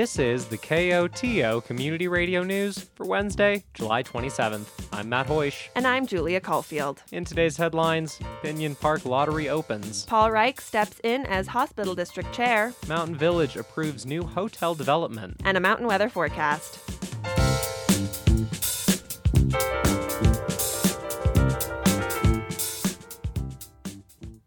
This is the KOTO Community Radio News for Wednesday, July 27th. I'm Matt Hoish. And I'm Julia Caulfield. In today's headlines, Pinion Park Lottery opens. Paul Reich steps in as Hospital District Chair. Mountain Village approves new hotel development. And a mountain weather forecast.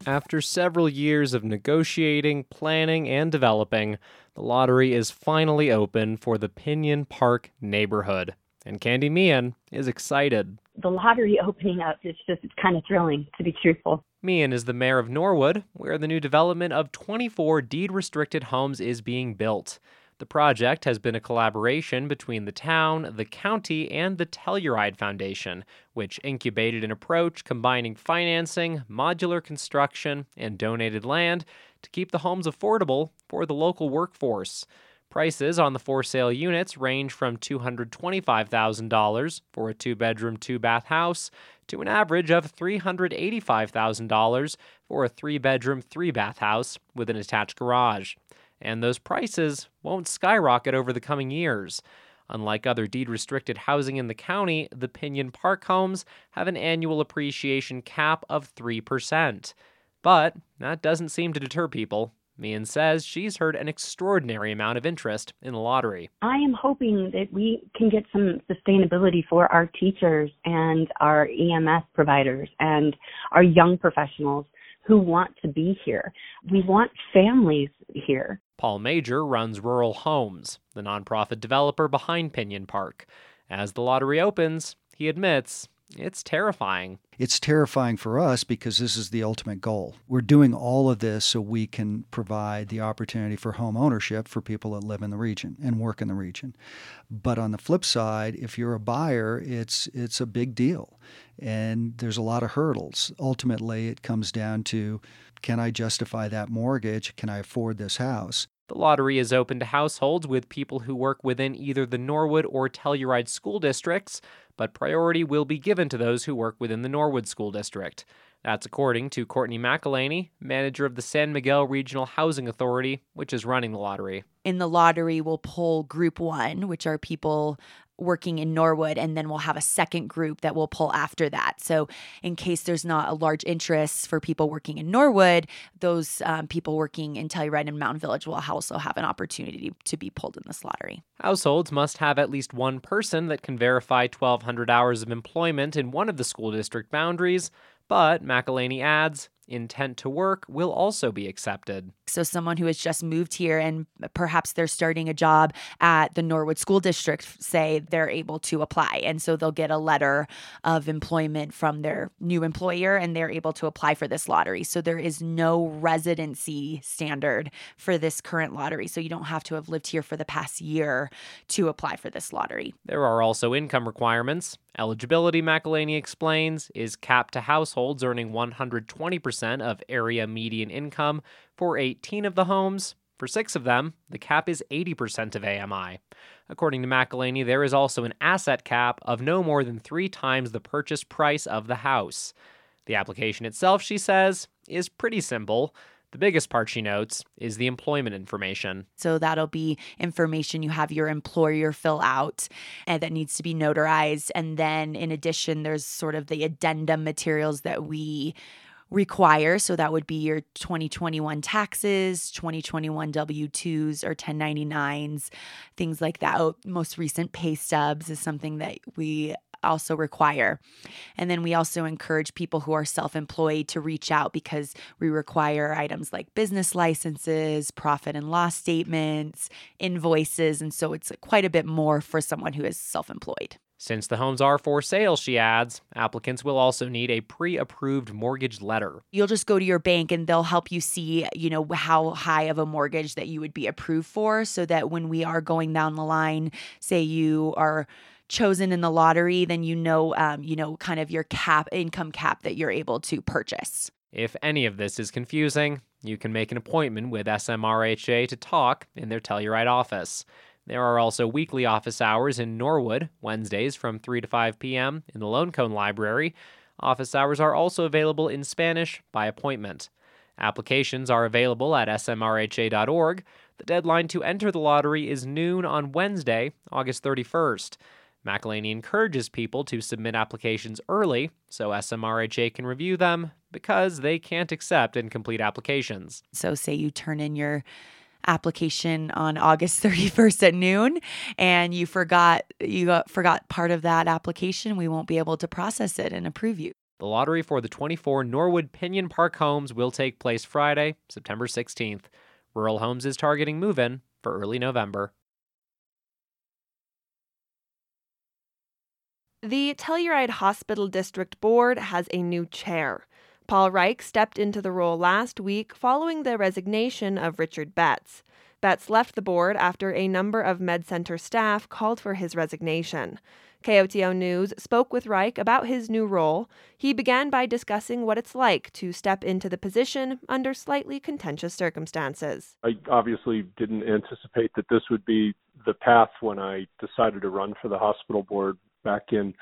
After several years of negotiating, planning, and developing, the lottery is finally open for the Pinion Park neighborhood. And Candy Meehan is excited. The lottery opening up is just it's kind of thrilling, to be truthful. Meehan is the mayor of Norwood, where the new development of 24 deed restricted homes is being built. The project has been a collaboration between the town, the county, and the Telluride Foundation, which incubated an approach combining financing, modular construction, and donated land to keep the homes affordable for the local workforce. Prices on the for sale units range from $225,000 for a two bedroom, two bath house to an average of $385,000 for a three bedroom, three bath house with an attached garage and those prices won't skyrocket over the coming years. Unlike other deed restricted housing in the county, the Pinion Park homes have an annual appreciation cap of 3%. But that doesn't seem to deter people. Meehan says she's heard an extraordinary amount of interest in the lottery. I am hoping that we can get some sustainability for our teachers and our EMS providers and our young professionals who want to be here. We want families here. Paul Major runs Rural Homes, the nonprofit developer behind Pinion Park. As the lottery opens, he admits it's terrifying. It's terrifying for us because this is the ultimate goal. We're doing all of this so we can provide the opportunity for home ownership for people that live in the region and work in the region. But on the flip side, if you're a buyer, it's it's a big deal. And there's a lot of hurdles. Ultimately, it comes down to can I justify that mortgage? Can I afford this house? The lottery is open to households with people who work within either the Norwood or Telluride school districts, but priority will be given to those who work within the Norwood School District. That's according to Courtney McElhaney, manager of the San Miguel Regional Housing Authority, which is running the lottery. In the lottery, we'll pull group one, which are people working in Norwood, and then we'll have a second group that we'll pull after that. So, in case there's not a large interest for people working in Norwood, those um, people working in Telluride and Mountain Village will also have an opportunity to be pulled in this lottery. Households must have at least one person that can verify 1,200 hours of employment in one of the school district boundaries. But McElhaney adds, intent to work will also be accepted. So, someone who has just moved here and perhaps they're starting a job at the Norwood School District, say they're able to apply. And so they'll get a letter of employment from their new employer and they're able to apply for this lottery. So, there is no residency standard for this current lottery. So, you don't have to have lived here for the past year to apply for this lottery. There are also income requirements. Eligibility, McElhaney explains, is capped to households earning 120% of area median income for 18 of the homes. For six of them, the cap is 80% of AMI. According to McElhaney, there is also an asset cap of no more than three times the purchase price of the house. The application itself, she says, is pretty simple. The biggest part, she notes, is the employment information. So that'll be information you have your employer fill out and that needs to be notarized. And then in addition, there's sort of the addendum materials that we require. So that would be your 2021 taxes, 2021 W 2s or 1099s, things like that. Oh, most recent pay stubs is something that we also require. And then we also encourage people who are self employed to reach out because we require items like business licenses, profit and loss statements, invoices. And so it's quite a bit more for someone who is self employed. Since the homes are for sale, she adds, applicants will also need a pre-approved mortgage letter. You'll just go to your bank and they'll help you see, you know, how high of a mortgage that you would be approved for so that when we are going down the line, say you are chosen in the lottery, then you know, um, you know, kind of your cap income cap that you're able to purchase. If any of this is confusing, you can make an appointment with SMRHA to talk in their Telluride office. There are also weekly office hours in Norwood, Wednesdays from 3 to 5 p.m. in the Lone Cone Library. Office hours are also available in Spanish by appointment. Applications are available at smrha.org. The deadline to enter the lottery is noon on Wednesday, August 31st. McElhaney encourages people to submit applications early so SMRHA can review them because they can't accept incomplete applications. So, say you turn in your application on August 31st at noon and you forgot you got, forgot part of that application, we won't be able to process it and approve you. The lottery for the 24 Norwood Pinion Park homes will take place Friday, September 16th. Rural Homes is targeting move in for early November. The Telluride Hospital District Board has a new chair. Paul Reich stepped into the role last week following the resignation of Richard Betts. Betts left the board after a number of MedCenter staff called for his resignation. KOTO News spoke with Reich about his new role. He began by discussing what it's like to step into the position under slightly contentious circumstances. I obviously didn't anticipate that this would be the path when I decided to run for the hospital board back in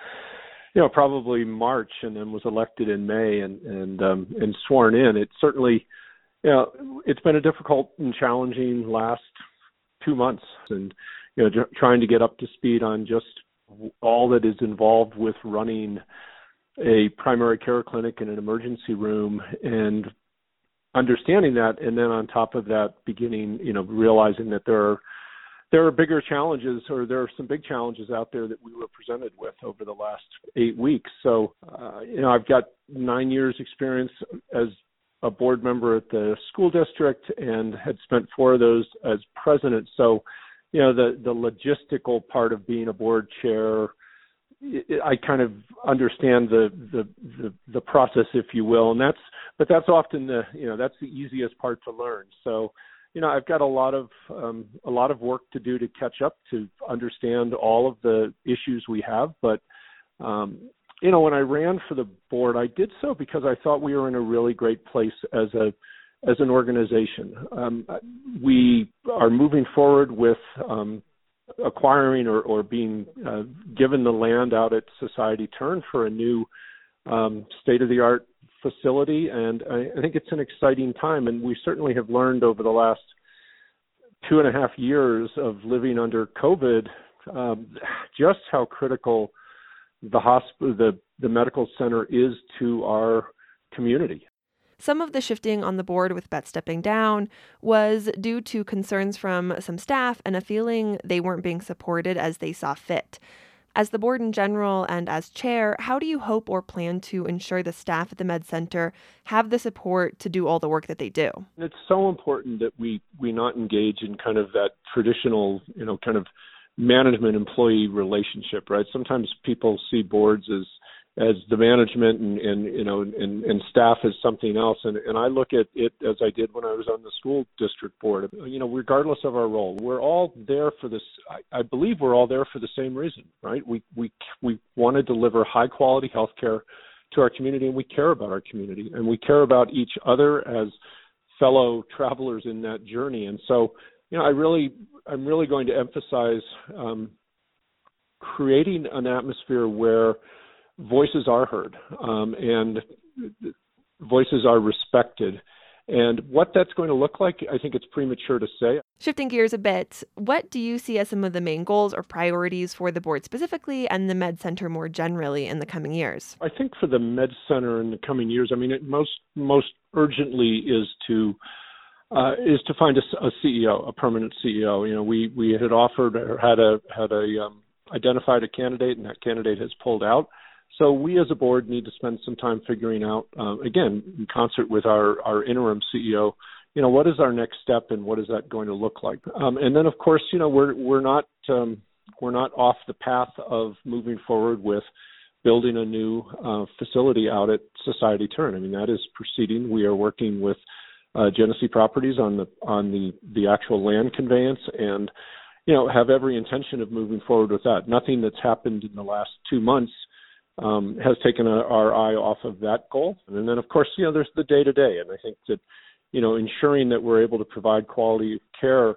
you know probably March and then was elected in May and and um and sworn in. It certainly you know it's been a difficult and challenging last 2 months and you know j- trying to get up to speed on just all that is involved with running a primary care clinic in an emergency room and understanding that. And then on top of that beginning you know realizing that there are there are bigger challenges, or there are some big challenges out there that we were presented with over the last eight weeks. So, uh, you know, I've got nine years experience as a board member at the school district and had spent four of those as president. So, you know, the the logistical part of being a board chair, I kind of understand the the the, the process, if you will, and that's but that's often the you know that's the easiest part to learn. So you know I've got a lot of um, a lot of work to do to catch up to understand all of the issues we have. But um, you know when I ran for the board, I did so because I thought we were in a really great place as a as an organization. Um, we are moving forward with um, acquiring or, or being uh, given the land out at Society Turn for a new um, state of the art facility, and I, I think it's an exciting time. And we certainly have learned over the last two and a half years of living under COVID um, just how critical the hospital, the the medical center is to our community. Some of the shifting on the board with Betts stepping down was due to concerns from some staff and a feeling they weren't being supported as they saw fit. As the board in general and as chair, how do you hope or plan to ensure the staff at the Med Center have the support to do all the work that they do? It's so important that we we not engage in kind of that traditional, you know, kind of management employee relationship, right? Sometimes people see boards as as the management and, and you know and, and staff as something else. And, and I look at it as I did when I was on the school district board. You know regardless of our role we're all there for this I, I believe we're all there for the same reason right? We we we want to deliver high quality health care to our community and we care about our community and we care about each other as fellow travelers in that journey. And so you know I really I'm really going to emphasize um, creating an atmosphere where voices are heard um, and voices are respected. And what that's going to look like, I think it's premature to say. Shifting gears a bit, what do you see as some of the main goals or priorities for the board specifically and the Med Center more generally in the coming years? I think for the Med Center in the coming years, I mean, it most most urgently is to uh, is to find a, a, CEO, a permanent CEO. You know, we we had offered or had a had a um, identified a candidate, and that candidate has pulled out. So we as a board need to spend some time figuring out, uh, again, in concert with our, our interim CEO, you know, what is our next step and what is that going to look like? Um, and then, of course, you know, we're we're not um, we're not off the path of moving forward with building a new uh, facility out at Society Turn. I mean, that is proceeding. We are working with uh, Genesee Properties on the on the the actual land conveyance and you know have every intention of moving forward with that. Nothing that's happened in the last two months um, has taken a, our eye off of that goal. And then, of course, you know, there's the day to day. And I think that, you know, ensuring that we're able to provide quality care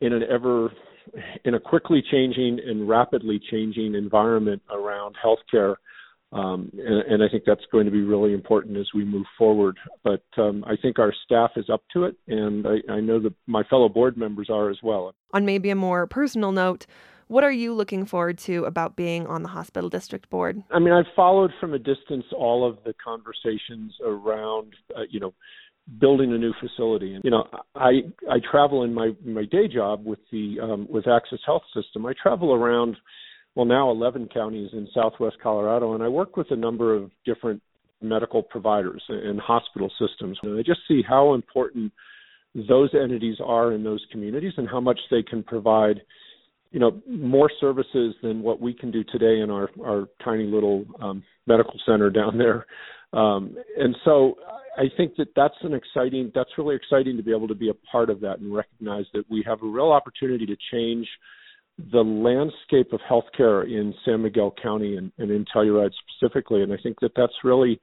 in an ever, in a quickly changing and rapidly changing environment around healthcare Um, and, and, I think that's going to be really important as we move forward. But um, I think our staff is up to it, and I, I know that my fellow board members are as well. On maybe a more personal note, what are you looking forward to about being on the hospital district board? I mean, I've followed from a distance all of the conversations around, uh, you know, building a new facility. And you know, I I travel in my my day job with the um, with Access Health System. I travel around well now 11 counties in southwest Colorado, and I work with a number of different medical providers and hospital systems. And I just see how important those entities are in those communities and how much they can provide you know more services than what we can do today in our our tiny little um, medical center down there um, and so I think that that's an exciting that's really exciting to be able to be a part of that and recognize that we have a real opportunity to change the landscape of healthcare in San Miguel County and, and in Telluride specifically. And I think that that's really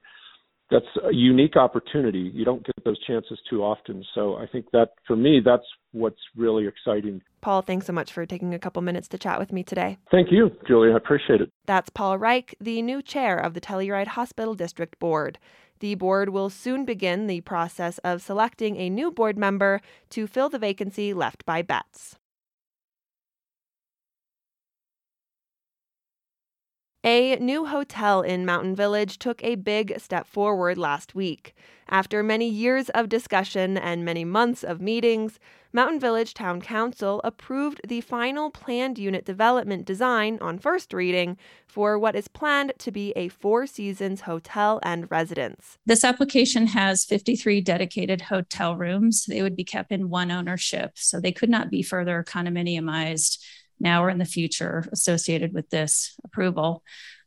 that's a unique opportunity. You don't get those chances too often. So I think that for me, that's what's really exciting. Paul, thanks so much for taking a couple minutes to chat with me today. Thank you, Julie. I appreciate it. That's Paul Reich, the new chair of the Telluride Hospital District Board. The board will soon begin the process of selecting a new board member to fill the vacancy left by Betts. A new hotel in Mountain Village took a big step forward last week. After many years of discussion and many months of meetings, Mountain Village Town Council approved the final planned unit development design on first reading for what is planned to be a Four Seasons hotel and residence. This application has 53 dedicated hotel rooms. They would be kept in one ownership, so they could not be further condominiumized now or in the future associated with this approval.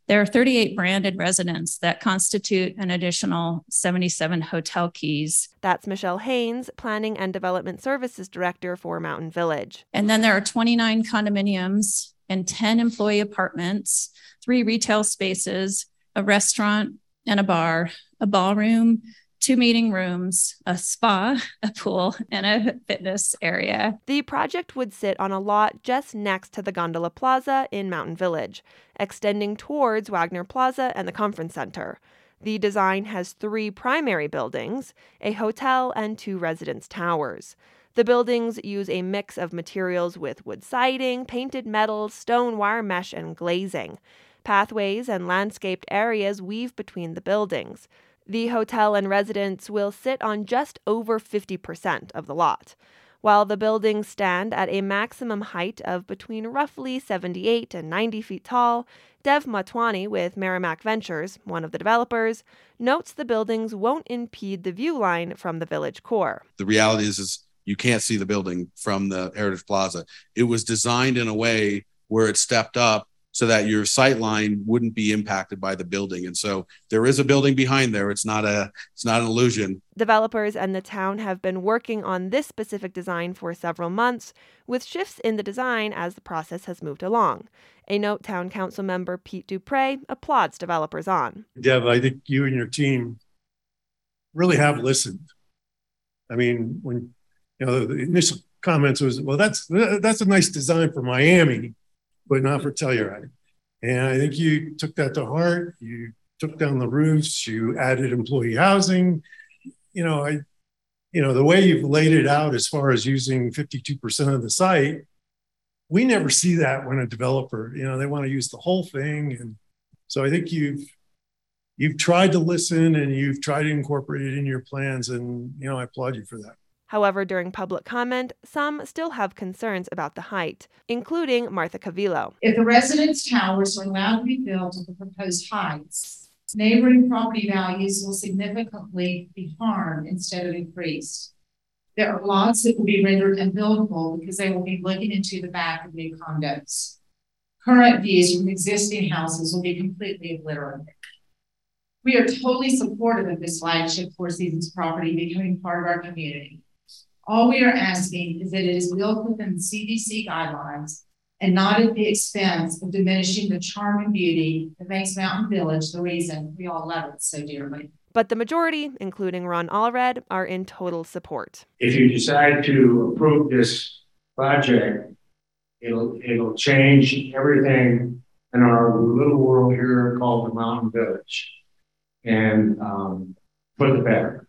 There are 38 branded residents that constitute an additional 77 hotel keys. That's Michelle Haynes, Planning and Development Services Director for Mountain Village. And then there are 29 condominiums and 10 employee apartments, three retail spaces, a restaurant and a bar, a ballroom, two meeting rooms, a spa, a pool, and a fitness area. The project would sit on a lot just next to the Gondola Plaza in Mountain Village, extending towards Wagner Plaza and the Conference Center. The design has three primary buildings, a hotel, and two residence towers. The buildings use a mix of materials with wood siding, painted metal, stone wire mesh, and glazing. Pathways and landscaped areas weave between the buildings. The hotel and residence will sit on just over 50% of the lot, while the buildings stand at a maximum height of between roughly 78 and 90 feet tall. Dev Motwani with Merrimac Ventures, one of the developers, notes the buildings won't impede the view line from the village core. The reality is, is you can't see the building from the Heritage Plaza. It was designed in a way where it stepped up so that your sight line wouldn't be impacted by the building. And so there is a building behind there. It's not a it's not an illusion. Developers and the town have been working on this specific design for several months, with shifts in the design as the process has moved along. A note town council member Pete Duprey applauds developers on. Dev, I think you and your team really have listened. I mean, when you know the initial comments was, well, that's that's a nice design for Miami but not for Telluride. And I think you took that to heart. You took down the roofs. You added employee housing. You know, I, you know, the way you've laid it out as far as using 52% of the site, we never see that when a developer, you know, they want to use the whole thing. And so I think you've you've tried to listen and you've tried to incorporate it in your plans. And, you know, I applaud you for that. However, during public comment, some still have concerns about the height, including Martha Cavillo. If the residence towers are allowed to be built at the proposed heights, neighboring property values will significantly be harmed instead of increased. There are lots that will be rendered unbuildable because they will be looking into the back of new condos. Current views from existing houses will be completely obliterated. We are totally supportive of this flagship Four Seasons property becoming part of our community. All we are asking is that it is built within the CDC guidelines and not at the expense of diminishing the charm and beauty that makes Mountain Village the reason we all love it so dearly. But the majority, including Ron Allred, are in total support. If you decide to approve this project, it'll it'll change everything in our little world here called the Mountain Village. And um, for the better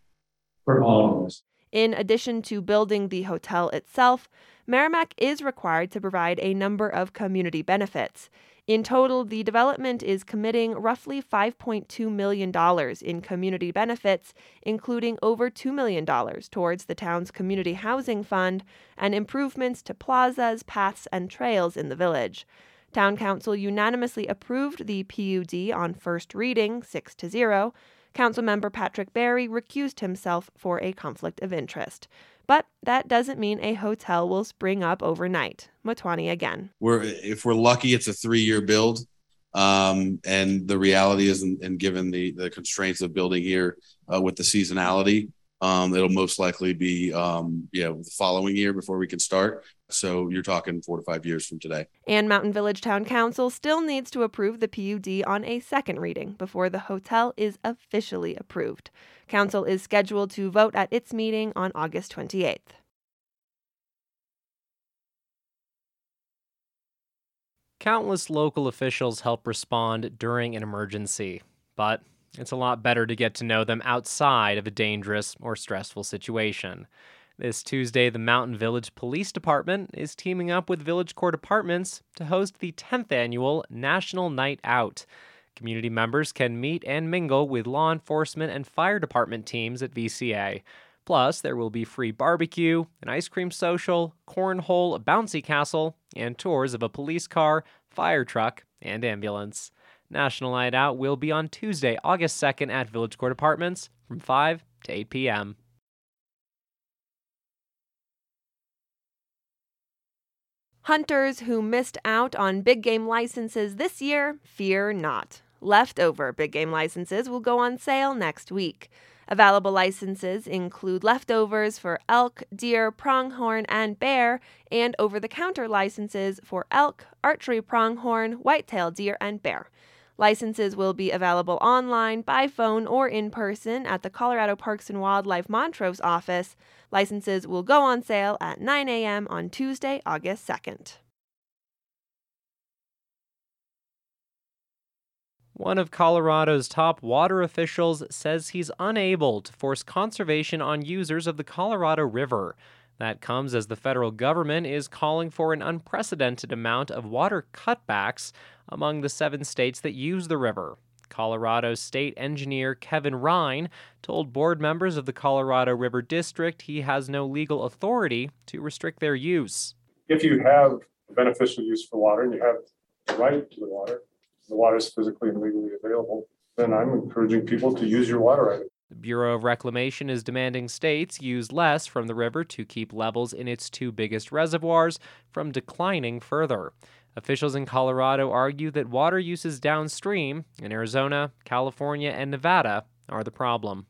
for all of us. In addition to building the hotel itself, Merrimac is required to provide a number of community benefits. In total, the development is committing roughly $5.2 million in community benefits, including over $2 million towards the town's community housing fund and improvements to plazas, paths, and trails in the village. Town Council unanimously approved the PUD on first reading, 6 to 0. Councilmember Patrick Berry recused himself for a conflict of interest. But that doesn't mean a hotel will spring up overnight. Motwani again. We're if we're lucky, it's a three-year build. Um, and the reality is, and, and, given the the constraints of building here uh, with the seasonality, um, it'll most likely be um, yeah the following year before we can start. So you're talking four to five years from today. And Mountain Village Town Council still needs to approve the PUD on a second reading before the hotel is officially approved. Council is scheduled to vote at its meeting on August 28th. Countless local officials help respond during an emergency, but it's a lot better to get to know them outside of a dangerous or stressful situation. This Tuesday, the Mountain Village Police Department is teaming up with Village Court Apartments to host the 10th annual National Night Out. Community members can meet and mingle with law enforcement and fire department teams at VCA. Plus, there will be free barbecue, an ice cream social, cornhole, a bouncy castle, and tours of a police car, fire truck, and ambulance. National Night Out will be on Tuesday, August 2nd at Village Court Apartments from 5 to 8 p.m. Hunters who missed out on big game licenses this year, fear not. Leftover big game licenses will go on sale next week. Available licenses include leftovers for elk, deer, pronghorn, and bear, and over the counter licenses for elk, archery pronghorn, whitetail deer, and bear. Licenses will be available online, by phone, or in person at the Colorado Parks and Wildlife Montrose office. Licenses will go on sale at 9 a.m. on Tuesday, August 2nd. One of Colorado's top water officials says he's unable to force conservation on users of the Colorado River. That comes as the federal government is calling for an unprecedented amount of water cutbacks among the seven states that use the river. Colorado State Engineer Kevin Rein told board members of the Colorado River District he has no legal authority to restrict their use. If you have a beneficial use for water and you have the right to the water, the water is physically and legally available, then I'm encouraging people to use your water right. The Bureau of Reclamation is demanding states use less from the river to keep levels in its two biggest reservoirs from declining further. Officials in Colorado argue that water uses downstream in Arizona, California, and Nevada are the problem.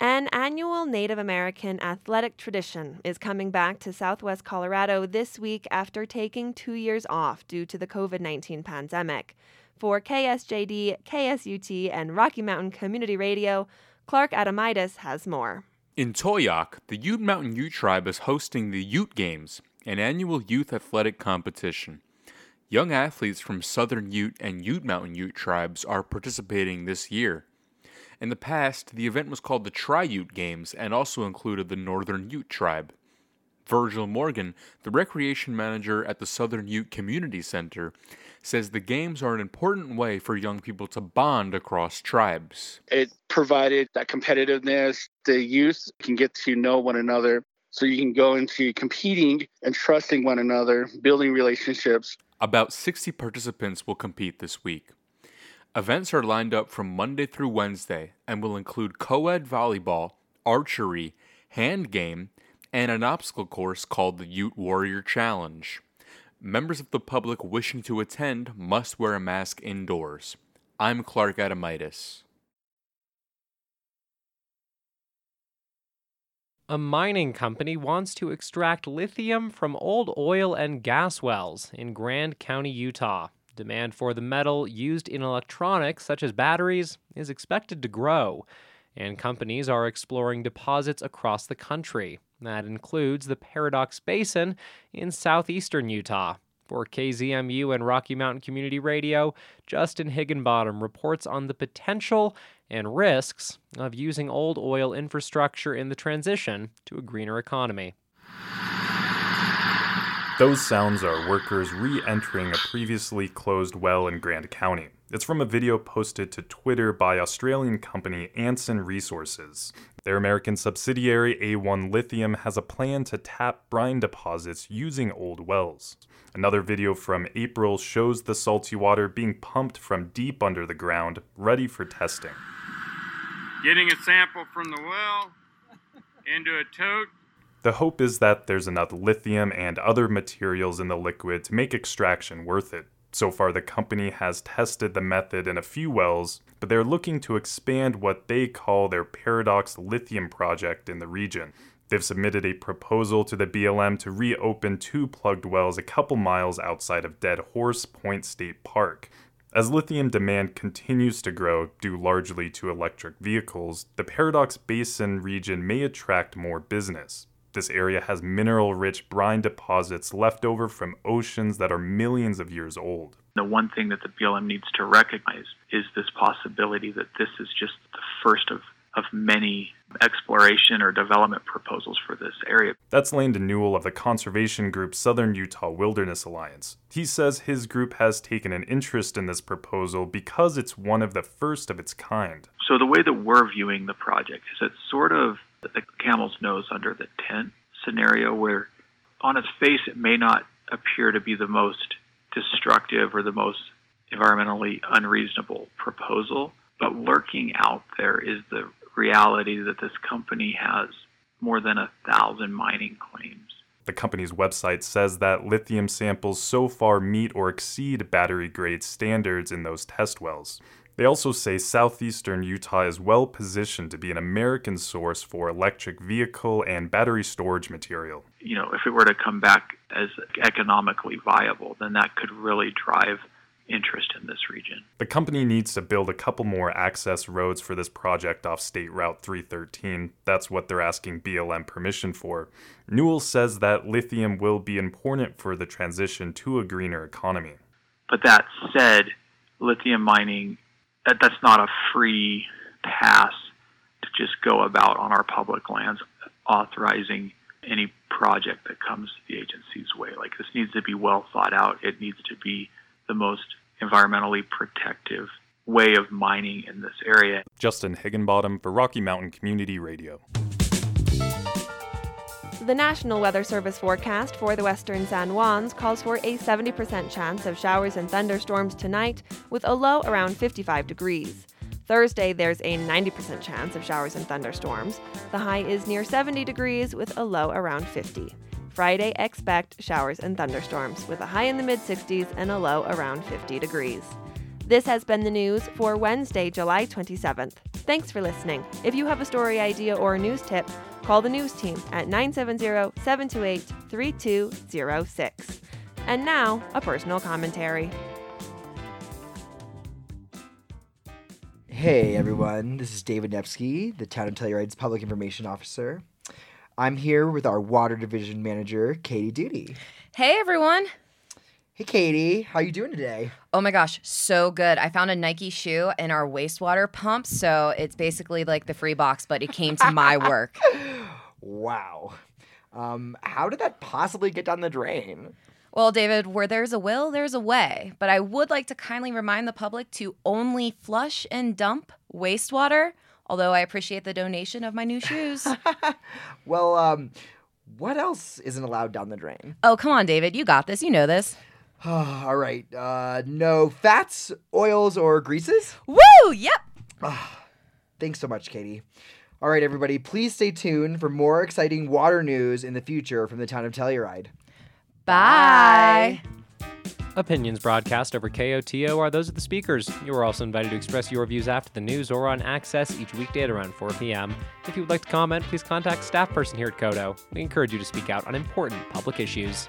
An annual Native American athletic tradition is coming back to southwest Colorado this week after taking two years off due to the COVID 19 pandemic. For KSJD, KSUT, and Rocky Mountain Community Radio, Clark Adomaitis has more. In Towaoc, the Ute Mountain Ute Tribe is hosting the Ute Games, an annual youth athletic competition. Young athletes from Southern Ute and Ute Mountain Ute tribes are participating this year. In the past, the event was called the Tri Ute Games and also included the Northern Ute tribe. Virgil Morgan, the recreation manager at the Southern Ute Community Center, says the games are an important way for young people to bond across tribes. It provided that competitiveness. The youth can get to know one another. So you can go into competing and trusting one another, building relationships. About 60 participants will compete this week. Events are lined up from Monday through Wednesday and will include co ed volleyball, archery, hand game, and an obstacle course called the Ute Warrior Challenge. Members of the public wishing to attend must wear a mask indoors. I'm Clark Adomaitis. A mining company wants to extract lithium from old oil and gas wells in Grand County, Utah. Demand for the metal used in electronics, such as batteries, is expected to grow, and companies are exploring deposits across the country. That includes the Paradox Basin in southeastern Utah. For KZMU and Rocky Mountain Community Radio, Justin Higginbottom reports on the potential and risks of using old oil infrastructure in the transition to a greener economy. Those sounds are workers re entering a previously closed well in Grand County. It's from a video posted to Twitter by Australian company Anson Resources. Their American subsidiary A1 Lithium has a plan to tap brine deposits using old wells. Another video from April shows the salty water being pumped from deep under the ground, ready for testing. Getting a sample from the well into a tote the hope is that there's enough lithium and other materials in the liquid to make extraction worth it. So far, the company has tested the method in a few wells, but they're looking to expand what they call their Paradox Lithium project in the region. They've submitted a proposal to the BLM to reopen two plugged wells a couple miles outside of Dead Horse Point State Park. As lithium demand continues to grow, due largely to electric vehicles, the Paradox Basin region may attract more business. This area has mineral rich brine deposits left over from oceans that are millions of years old. The one thing that the BLM needs to recognize is this possibility that this is just the first of, of many exploration or development proposals for this area. That's Landon Newell of the conservation group Southern Utah Wilderness Alliance. He says his group has taken an interest in this proposal because it's one of the first of its kind. So, the way that we're viewing the project is it's sort of the camel's nose under the tent scenario where on its face it may not appear to be the most destructive or the most environmentally unreasonable proposal, but lurking out there is the reality that this company has more than a thousand mining claims. The company's website says that lithium samples so far meet or exceed battery grade standards in those test wells. They also say southeastern Utah is well positioned to be an American source for electric vehicle and battery storage material. You know, if it were to come back as economically viable, then that could really drive interest in this region. The company needs to build a couple more access roads for this project off State Route 313. That's what they're asking BLM permission for. Newell says that lithium will be important for the transition to a greener economy. But that said, lithium mining that that's not a free pass to just go about on our public lands authorizing any project that comes the agency's way. Like this needs to be well thought out. It needs to be the most environmentally protective way of mining in this area. Justin Higginbottom for Rocky Mountain Community Radio. The National Weather Service forecast for the western San Juans calls for a 70% chance of showers and thunderstorms tonight, with a low around 55 degrees. Thursday, there's a 90% chance of showers and thunderstorms. The high is near 70 degrees, with a low around 50. Friday, expect showers and thunderstorms, with a high in the mid 60s and a low around 50 degrees. This has been the news for Wednesday, July 27th. Thanks for listening. If you have a story idea or a news tip, call the news team at 970 728 3206. And now, a personal commentary. Hey everyone, this is David Nepsky, the Town of Telluride's Public Information Officer. I'm here with our Water Division Manager, Katie Duty. Hey everyone. Hey Katie, how you doing today? Oh my gosh, so good. I found a Nike shoe in our wastewater pump, so it's basically like the free box, but it came to my work. Wow. Um, how did that possibly get down the drain? Well, David, where there's a will, there's a way. But I would like to kindly remind the public to only flush and dump wastewater, although I appreciate the donation of my new shoes. well, um, what else isn't allowed down the drain? Oh, come on, David. You got this. You know this. All right. Uh, no fats, oils, or greases? Woo! Yep. Thanks so much, Katie. All right, everybody, please stay tuned for more exciting water news in the future from the town of Telluride. Bye. Opinions broadcast over KOTO are those of the speakers. You are also invited to express your views after the news or on Access each weekday at around 4 p.m. If you would like to comment, please contact staff person here at KOTO. We encourage you to speak out on important public issues.